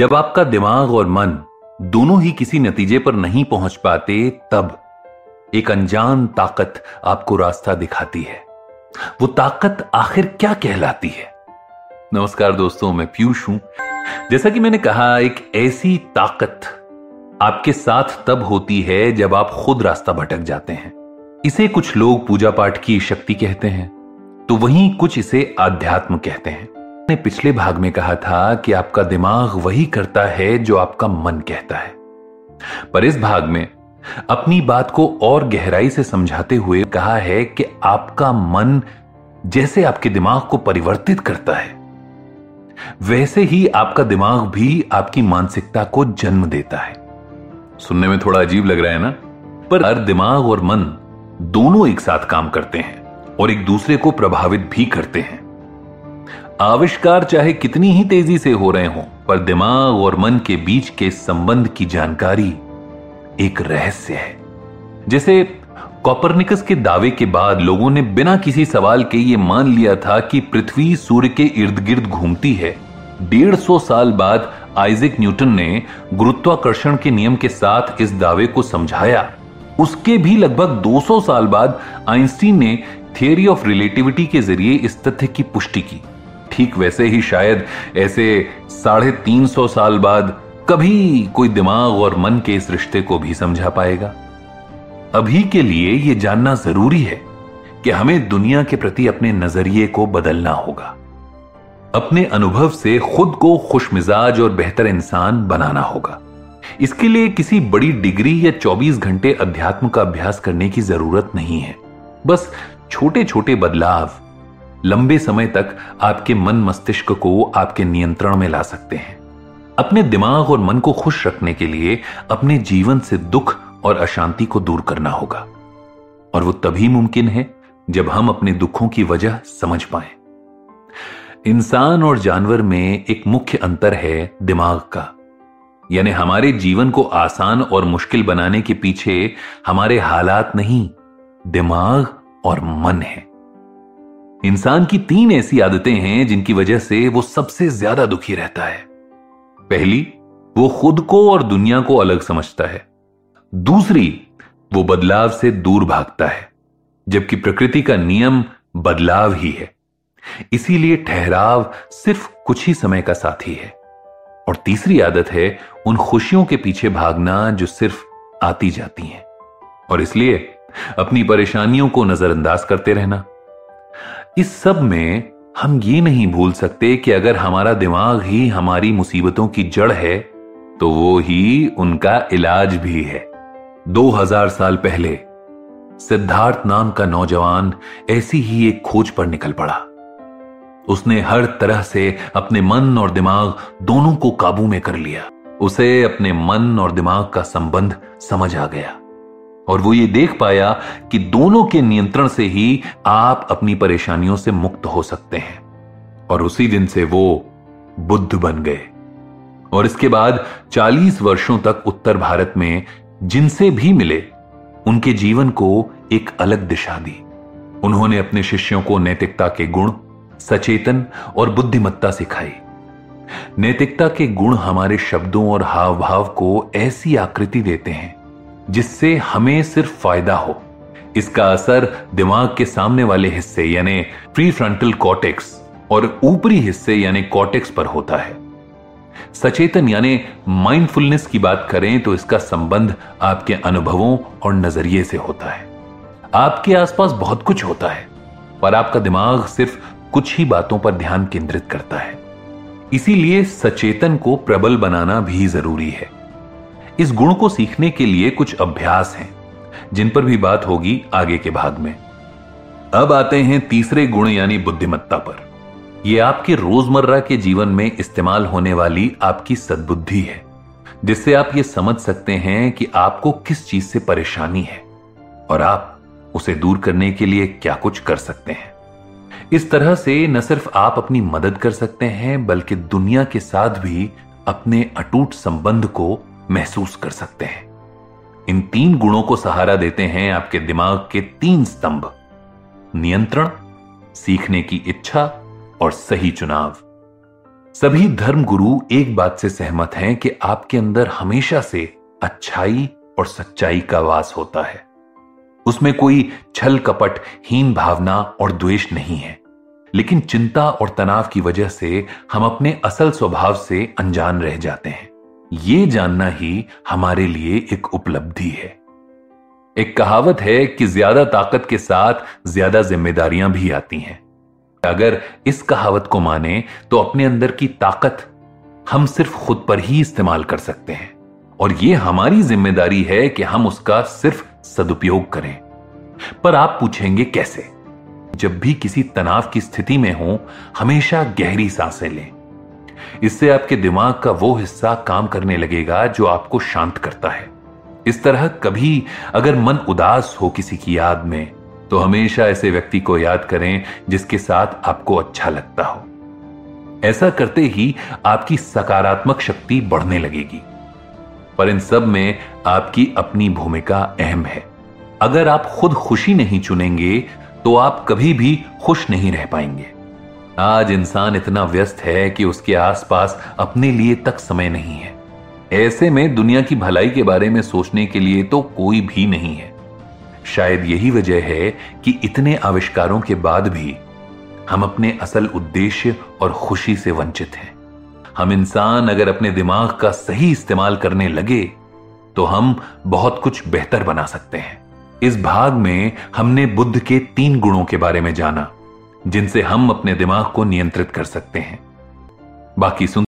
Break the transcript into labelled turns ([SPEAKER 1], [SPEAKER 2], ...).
[SPEAKER 1] जब आपका दिमाग और मन दोनों ही किसी नतीजे पर नहीं पहुँच पाते, तब एक अनजान ताकत आपको रास्ता दिखाती है। वो ताकत आखिर क्या कहलाती है? नमस्कार दोस्तों, मैं पीयूष हूँ। जैसा कि मैंने कहा, एक ऐसी ताकत आपके साथ तब होती है जब आप खुद रास्ता भटक जाते हैं। इसे कुछ लोग पूजा पाठ की शक्ति कहते हैं तो वहीं कुछ इसे आध्यात्म कहते हैं। ने पिछले भाग में कहा था कि आपका दिमाग वही करता है जो आपका मन कहता है। पर इस भाग में अपनी बात को और गहराई से समझाते हुए कहा है कि आपका मन जैसे आपके दिमाग को परिवर्तित करता है, वैसे ही आपका दिमाग भी आपकी मानसिकता को जन्म देता है। सुनने में थोड़ा अजीब लग रहा है ना? पर हर दिमाग और मन दोनों एक साथ काम करते हैं और एक दूसरे को प्रभावित भी करते हैं। आविष्कार चाहे कितनी ही तेज़ी से हो रहे हों, पर दिमाग और मन के बीच के संबंध की जानकारी एक रहस्य है। जैसे कॉपरनिकस के दावे के बाद लोगों ने बिना किसी सवाल के ये मान लिया था कि पृथ्वी सूर्य के इर्द गिर्द घूमती है। डेढ़ सौ साल बाद आइजक न्यूटन ने गुरुत्वाकर्षण के नियम के साथ इस दावे को समझाया। उसके भी लगभग 200 साल बाद आइंस्टीन ने थियोरी ऑफ़ रिलेटिविटी के ज़रिए इस तथ्य की पुष्टि की। ठीक वैसे ही शायद ऐसे साढ़े तीन सौ साल बाद कभी कोई दिमाग और मन के इस रिश्ते को भी समझा पाएगा। अभी के लिए यह जानना ज़रूरी है कि हमें दुनिया के प्रति अपने नज़रिए को बदलना होगा। अपने अनुभव से खुद को खुशमिजाज और बेहतर इंसान बनाना होगा। इसके लिए किसी बड़ी डिग्री या 24 घंटे अध्यात्म का अभ्यास करने की ज़रूरत नहीं है। बस छोटे छोटे बदलाव लंबे समय तक आपके मन मस्तिष्क को आपके नियंत्रण में ला सकते हैं। अपने दिमाग और मन को खुश रखने के लिए अपने जीवन से दुख और अशांति को दूर करना होगा। और वो तभी मुमकिन है जब हम अपने दुखों की वजह समझ पाए। इंसान और जानवर में एक मुख्य अंतर है दिमाग का। यानी हमारे जीवन को आसान और मुश्किल बनाने के पीछे हमारे हालात नहीं, दिमाग और मन है। इंसान की तीन ऐसी आदतें हैं जिनकी वजह से वो सबसे ज़्यादा दुखी रहता है। पहली, वो खुद को और दुनिया को अलग समझता है। दूसरी, वो बदलाव से दूर भागता है, जबकि प्रकृति का नियम बदलाव ही है। इसीलिए ठहराव सिर्फ़ कुछ ही समय का साथी है। और तीसरी आदत है उन खुशियों के पीछे भागना जो सिर्फ़ आती जाती हैं। और इसलिए अपनी परेशानियों को नजरअंदाज करते रहना। इस सब में हम ये नहीं भूल सकते कि अगर हमारा दिमाग ही हमारी मुसीबतों की जड़ है तो वो ही उनका इलाज भी है। 2000 साल पहले, सिद्धार्थ नाम का नौजवान ऐसी ही एक खोज पर निकल पड़ा। उसने हर तरह से अपने मन और दिमाग दोनों को काबू में कर लिया। उसे अपने मन और दिमाग का संबंध समझ आ गया। और वो ये देख पाया कि दोनों के नियंत्रण से ही आप अपनी परेशानियों से मुक्त हो सकते हैं। और उसी दिन से वो बुद्ध बन गए। और इसके बाद 40 वर्षों तक उत्तर भारत में जिनसे भी मिले, उनके जीवन को एक अलग दिशा दी। उन्होंने अपने शिष्यों को नैतिकता के गुण, सचेतन और बुद्धिमत्ता सिखाई। नैतिकता के गुण हमारे शब्दों और हाव भाव को ऐसी आकृति देते हैं जिससे हमें सिर्फ़ फ़ायदा हो। इसका असर दिमाग के सामने वाले हिस्से, यानी प्री फ्रंटल कॉटेक्स और ऊपरी हिस्से, यानी कॉटेक्स पर होता है। सचेतन, यानी माइंडफुलनेस की बात करें तो इसका संबंध आपके अनुभवों और नज़रिए से होता है। आपके आसपास बहुत कुछ होता है, पर आपका दिमाग सिर्फ़ कुछ ही बातों पर ध्यान केंद्रित करता है। इसीलिए सचेतन को प्रबल बनाना भी ज़रूरी है। इस गुण को सीखने के लिए कुछ अभ्यास हैं, जिन पर भी बात होगी आगे के भाग में। अब आते हैं तीसरे गुण यानी बुद्धिमत्ता पर। यह आपके रोज़मर्रा के जीवन में इस्तेमाल होने वाली आपकी सद्बुद्धि है, जिससे आप ये समझ सकते हैं कि आपको किस चीज़ से परेशानी है और आप उसे दूर करने के लिए क्या कुछ कर सकते हैं। इस तरह से न सिर्फ़ आप अपनी मदद कर सकते हैं, बल्कि दुनिया के साथ भी अपने अटूट संबंध को महसूस कर सकते हैं। इन तीन गुणों को सहारा देते हैं आपके दिमाग के तीन स्तंभ। नियंत्रण, सीखने की इच्छा और सही चुनाव। सभी धर्म गुरु एक बात से सहमत हैं कि आपके अंदर हमेशा से अच्छाई और सच्चाई का वास होता है। उसमें कोई छल कपट, हीन भावना और द्वेष नहीं है। लेकिन चिंता और तनाव की वजह से हम अपने असल स्वभाव से अनजान रह जाते हैं। ये जानना ही हमारे लिए एक उपलब्धि है। एक कहावत है कि ज़्यादा ताकत के साथ ज़्यादा जिम्मेदारियाँ भी आती हैं। अगर इस कहावत को माने तो अपने अंदर की ताकत हम सिर्फ़ खुद पर ही इस्तेमाल कर सकते हैं। और यह हमारी ज़िम्मेदारी है कि हम उसका सिर्फ़ सदुपयोग करें। पर आप पूछेंगे कैसे? जब भी किसी तनाव की स्थिति में हो, हमेशा गहरी साँसें लें। इससे आपके दिमाग का वो हिस्सा काम करने लगेगा जो आपको शांत करता है। इस तरह कभी अगर मन उदास हो किसी की याद में तो हमेशा ऐसे व्यक्ति को याद करें जिसके साथ आपको अच्छा लगता हो। ऐसा करते ही आपकी सकारात्मक शक्ति बढ़ने लगेगी। पर इन सब में आपकी अपनी भूमिका अहम है। अगर आप खुद खुशी नहीं चुनेंगे तो आप कभी भी खुश नहीं रह पाएँगे। आज इंसान इतना व्यस्त है कि उसके आसपास अपने लिए तक समय नहीं है। ऐसे में दुनिया की भलाई के बारे में सोचने के लिए तो कोई भी नहीं है। शायद यही वजह है कि इतने आविष्कारों के बाद भी हम अपने असल उद्देश्य और खुशी से वंचित हैं। हम इंसान अगर अपने दिमाग का सही इस्तेमाल करने लगे तो हम बहुत कुछ बेहतर बना सकते हैं। इस भाग में हमने बुद्ध के तीन गुणों के बारे में जाना। जिनसे हम अपने दिमाग को नियंत्रित कर सकते हैं। बाकी सुन